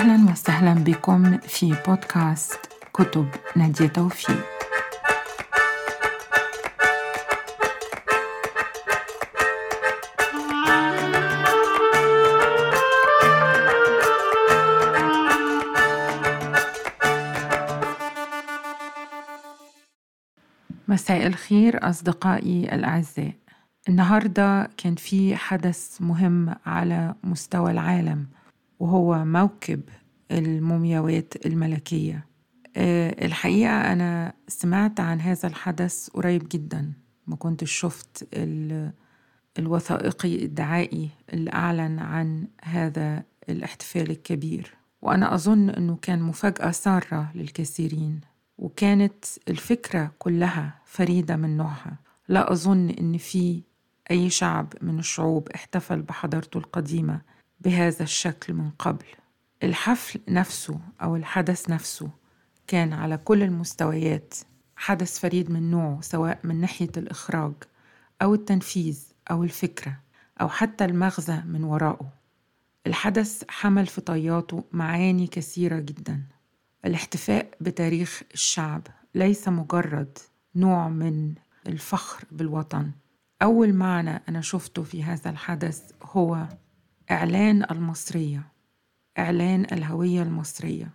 أهلا وسهلا بكم في بودكاست كتب نادية توفيق. مساء الخير أصدقائي الأعزاء. النهاردة كان في حدث مهم على مستوى العالم. وهو موكب المومياوات الملكية. أه الحقيقة أنا سمعت عن هذا الحدث قريب جدا ما كنت شفت الوثائقي الدعائي اللي أعلن عن هذا الاحتفال الكبير. وأنا أظن أنه كان مفاجأة سارة للكثيرين وكانت الفكرة كلها فريدة من نوعها. لا أظن أن في أي شعب من الشعوب احتفل بحضارته القديمة. بهذا الشكل من قبل. الحفل نفسه أو الحدث نفسه كان على كل المستويات حدث فريد من نوعه سواء من ناحية الإخراج أو التنفيذ أو الفكرة أو حتى المغزى من وراءه. الحدث حمل في طياته معاني كثيرة جدا. الاحتفاء بتاريخ الشعب ليس مجرد نوع من الفخر بالوطن. أول معنى أنا شفته في هذا الحدث هو إعلان المصرية. إعلان الهوية المصرية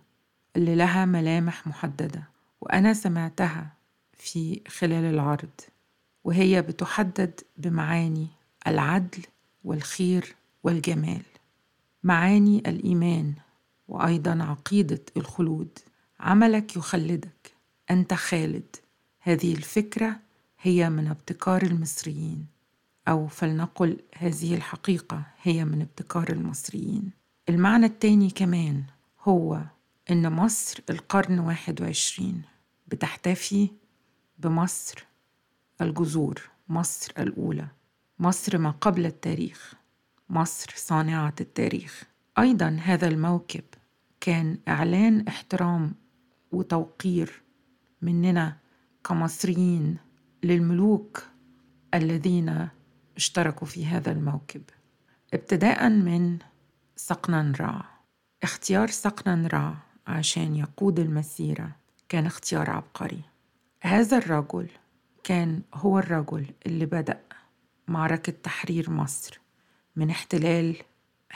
اللي لها ملامح محددة وأنا سمعتها في خلال العرض وهي بتحدد بمعاني العدل والخير والجمال. معاني الإيمان وأيضا عقيدة الخلود. عملك يخلدك. أنت خالد. هذه الفكرة هي من ابتكار المصريين. أو فلنقل هذه الحقيقة هي من ابتكار المصريين. المعنى التاني كمان هو إن مصر القرن واحد وعشرين بتحتفي بمصر الجذور مصر الأولى مصر ما قبل التاريخ مصر صانعة التاريخ. أيضا هذا الموكب كان إعلان احترام وتوقير مننا كمصريين للملوك الذين اشتركوا في هذا الموكب. ابتداء من سقنن رع اختيار سقنن رع عشان يقود المسيرة كان اختيار عبقري. هذا الرجل كان هو الرجل اللي بدأ معركة تحرير مصر من احتلال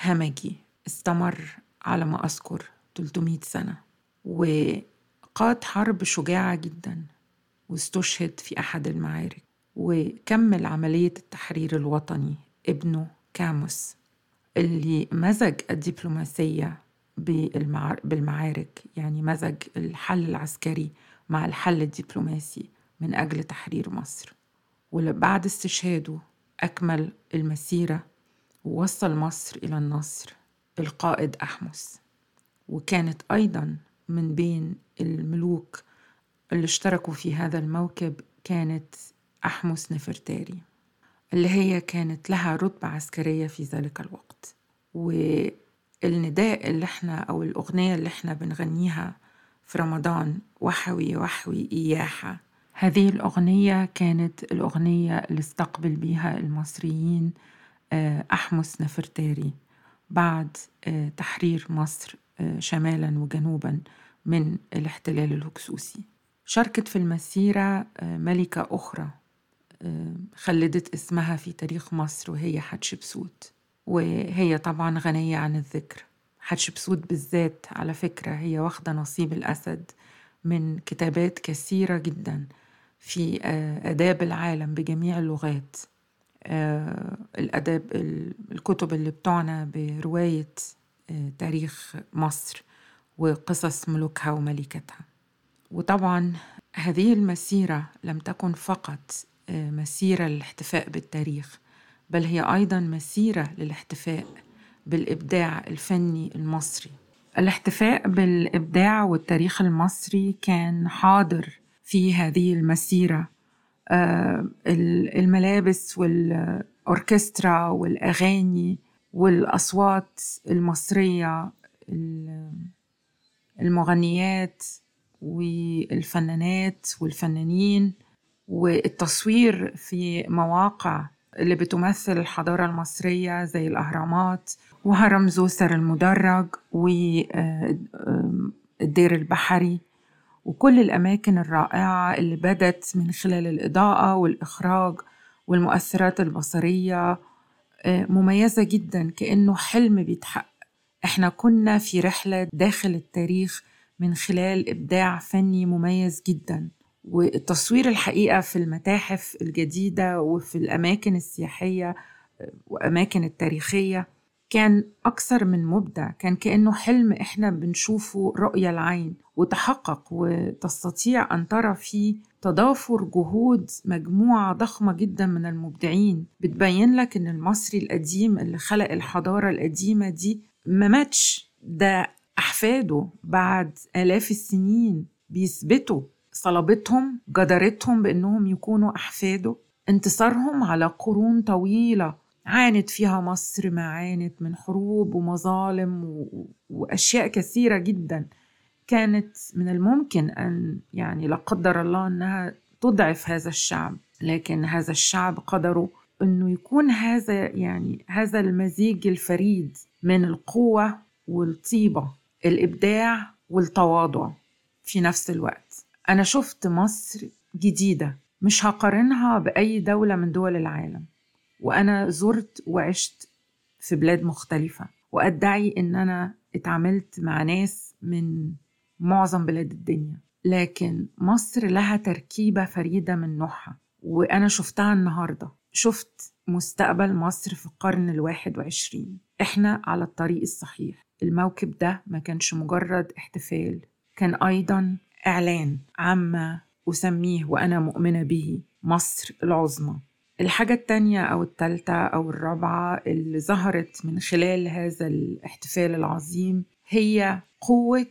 همجي. استمر على ما أذكر 300 سنة. وقاد حرب شجاعة جدا واستشهد في أحد المعارك. وكمل عملية التحرير الوطني ابنه كاموس اللي مزج الدبلوماسية بالمعارك يعني مزج الحل العسكري مع الحل الدبلوماسي من أجل تحرير مصر. وبعد استشهاده أكمل المسيرة ووصل مصر إلى النصر القائد أحمس. وكانت أيضا من بين الملوك اللي اشتركوا في هذا الموكب كانت أحمس نفرتاري اللي هي كانت لها رتبة عسكرية في ذلك الوقت. والنداء اللي إحنا أو الأغنية اللي إحنا بنغنيها في رمضان وحوي وحوي إياحة. هذه الأغنية كانت الأغنية اللي استقبل بها المصريين أحمس نفرتاري بعد تحرير مصر شمالا وجنوبا من الاحتلال الهكسوسي. شاركت في المسيرة ملكة أخرى. خلدت اسمها في تاريخ مصر وهي حتشبسوت. وهي طبعا غنية عن الذكر. حتشبسوت بالذات على فكرة هي واخدة نصيب الأسد من كتابات كثيرة جدا في آداب العالم بجميع اللغات. الأداب الكتب اللي بتعنى برواية تاريخ مصر وقصص ملوكها وملكتها. وطبعا هذه المسيرة لم تكن فقط مسيرة للاحتفاء بالتاريخ بل هي أيضا مسيرة للاحتفاء بالإبداع الفني المصري. الاحتفاء بالإبداع والتاريخ المصري كان حاضر في هذه المسيرة. الملابس والأوركسترا والأغاني والأصوات المصرية المغنيات والفنانات والفنانين والتصوير في مواقع اللي بتمثل الحضارة المصرية زي الأهرامات وهرم زوسر المدرج والدير آه، البحري وكل الأماكن الرائعة اللي بدت من خلال الإضاءة والإخراج والمؤثرات البصرية آه، مميزة جدا كأنه حلم بيتحقق. إحنا كنا في رحلة داخل التاريخ من خلال إبداع فني مميز جدا. والتصوير الحقيقة في المتاحف الجديدة وفي الأماكن السياحية وأماكن التاريخية كان أكثر من مبدع كان كأنه حلم إحنا بنشوفه رؤية العين وتحقق وتستطيع أن ترى فيه تضافر جهود مجموعة ضخمة جدا من المبدعين. بتبين لك إن المصري القديم اللي خلق الحضارة القديمة دي ما ماتش ده أحفاده بعد آلاف السنين بيثبتوا صلابتهم جدارتهم بأنهم يكونوا أحفاده. انتصارهم على قرون طويلة عانت فيها مصر ما عانت من حروب ومظالم و... وأشياء كثيرة جدا. كانت من الممكن أن يعني لا قدر الله أنها تضعف هذا الشعب لكن هذا الشعب قدروا أنه يكون هذا يعني هذا المزيج الفريد من القوة والطيبة الإبداع والتواضع في نفس الوقت. أنا شفت مصر جديدة مش هقارنها بأي دولة من دول العالم. وأنا زرت وعشت في بلاد مختلفة. وأدعي إن أنا اتعاملت مع ناس من معظم بلاد الدنيا. لكن مصر لها تركيبة فريدة من نوعها. وأنا شفتها النهاردة. شفت مستقبل مصر في القرن الواحد وعشرين. إحنا على الطريق الصحيح. الموكب ده ما كانش مجرد احتفال. كان أيضا إعلان عما أسميه وأنا مؤمنة به مصر العظمى الحاجة التانية أو التالتة أو الرابعة اللي ظهرت من خلال هذا الاحتفال العظيم هي قوة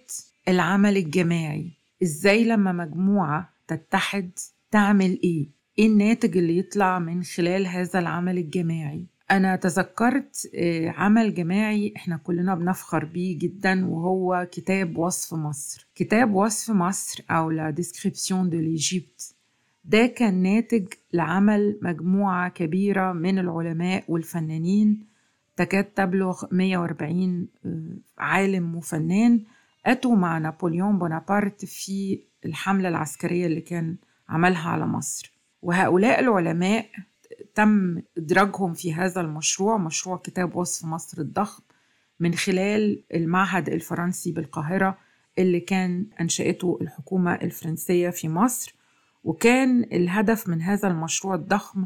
العمل الجماعي إزاي لما مجموعة تتحد تعمل إيه؟ إيه الناتج اللي يطلع من خلال هذا العمل الجماعي؟ أنا تذكرت آه، عمل جماعي إحنا كلنا بنفخر بيه جدا وهو كتاب وصف مصر. كتاب وصف مصر أو la Description de l'Égypte ده كان ناتج لعمل مجموعة كبيرة من العلماء والفنانين. تكاد تبلغ 140 آه، عالم وفنان. أتوا مع نابليون بونابرت في الحملة العسكرية اللي كان عملها على مصر. وهؤلاء العلماء تم إدراجهم في هذا المشروع مشروع كتاب وصف مصر الضخم من خلال المعهد الفرنسي بالقاهرة اللي كان أنشأته الحكومة الفرنسية في مصر. وكان الهدف من هذا المشروع الضخم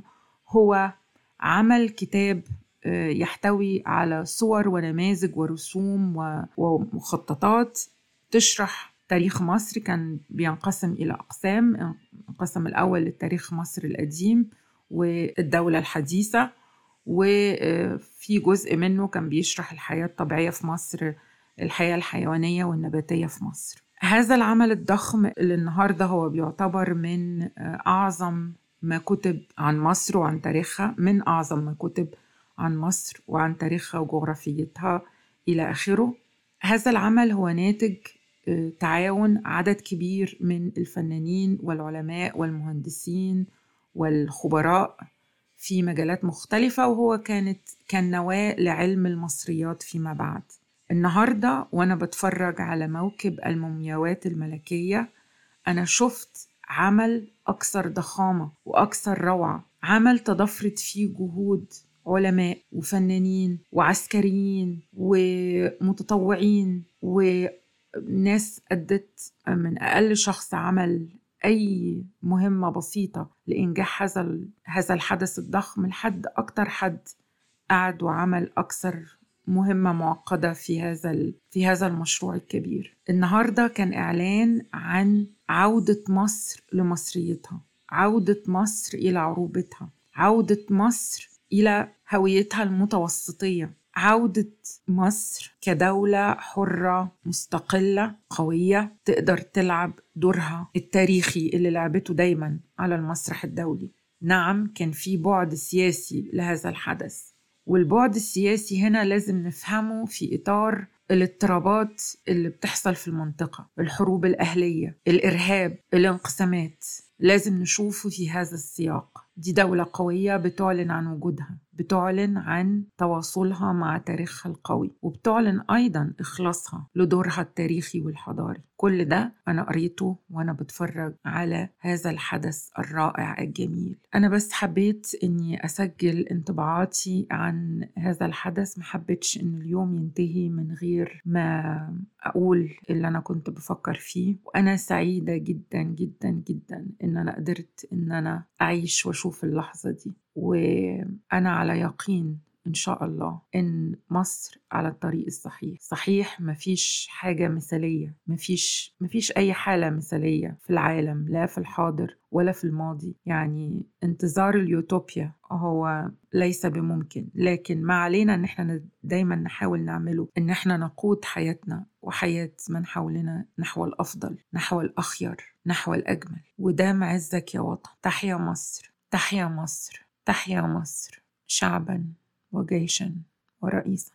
هو عمل كتاب آه، يحتوي على صور ونماذج ورسوم ومخططات تشرح تاريخ مصر. كان بينقسم إلى أقسام انقسم الأول لتاريخ مصر القديم والدولة الحديثة وفي جزء منه كان بيشرح الحياة الطبيعية في مصر الحياة الحيوانية والنباتية في مصر. هذا العمل الضخم اللي النهاردة هو بيعتبر من أعظم ما كتب عن مصر وعن تاريخها من أعظم ما كتب عن مصر وعن تاريخها وجغرافيتها إلى آخره. هذا العمل هو ناتج آه، تعاون عدد كبير من الفنانين والعلماء والمهندسين والخبراء في مجالات مختلفة وهو كانت كان نواة لعلم المصريات فيما بعد. النهاردة وأنا بتفرج على موكب المومياوات الملكية أنا شفت عمل أكثر ضخامة وأكثر روعة. عمل تضافرت فيه جهود علماء وفنانين وعسكريين ومتطوعين وناس أدت من أقل شخص عمل أي مهمة بسيطة لإنجاح هذا هذا الحدث الضخم لحد أكتر حد قعد وعمل أكثر مهمة معقدة في هذا في هذا المشروع الكبير. النهارده كان إعلان عن عودة مصر لمصريتها، عودة مصر إلى عروبتها، عودة مصر إلى هويتها المتوسطية، عودة مصر كدولة حرة مستقلة قوية تقدر تلعب دورها التاريخي اللي لعبته دايما على المسرح الدولي. نعم كان في بعد سياسي لهذا الحدث. والبعد السياسي هنا لازم نفهمه في إطار الاضطرابات اللي بتحصل في المنطقة الحروب الأهلية الإرهاب الانقسامات. لازم نشوفه في هذا السياق. دي دولة قوية بتعلن عن وجودها. بتعلن عن تواصلها مع تاريخها القوي وبتعلن أيضا إخلاصها لدورها التاريخي والحضاري. كل ده أنا قريته وأنا بتفرج على هذا الحدث الرائع الجميل. أنا بس حبيت أني أسجل انطباعاتي عن هذا الحدث ما حبيتش أن اليوم ينتهي من غير ما أقول اللي أنا كنت بفكر فيه. وأنا سعيدة جدا جدا جدا أن أنا قدرت أن أنا أعيش وأشوف اللحظة دي. وأنا على يقين إن شاء الله إن مصر على الطريق الصحيح. صحيح مفيش حاجة مثالية مفيش, مفيش أي حالة مثالية في العالم لا في الحاضر ولا في الماضي. يعني انتظار اليوتوبيا هو ليس بممكن. لكن ما علينا إن إحنا دايما نحاول نعمله إن إحنا نقود حياتنا وحياة من حولنا نحو الأفضل نحو الأخير نحو الأجمل. وده معزك يا وطن. تحيا مصر تحيا مصر تحيا مصر شعبا وجيشا ورئيسا.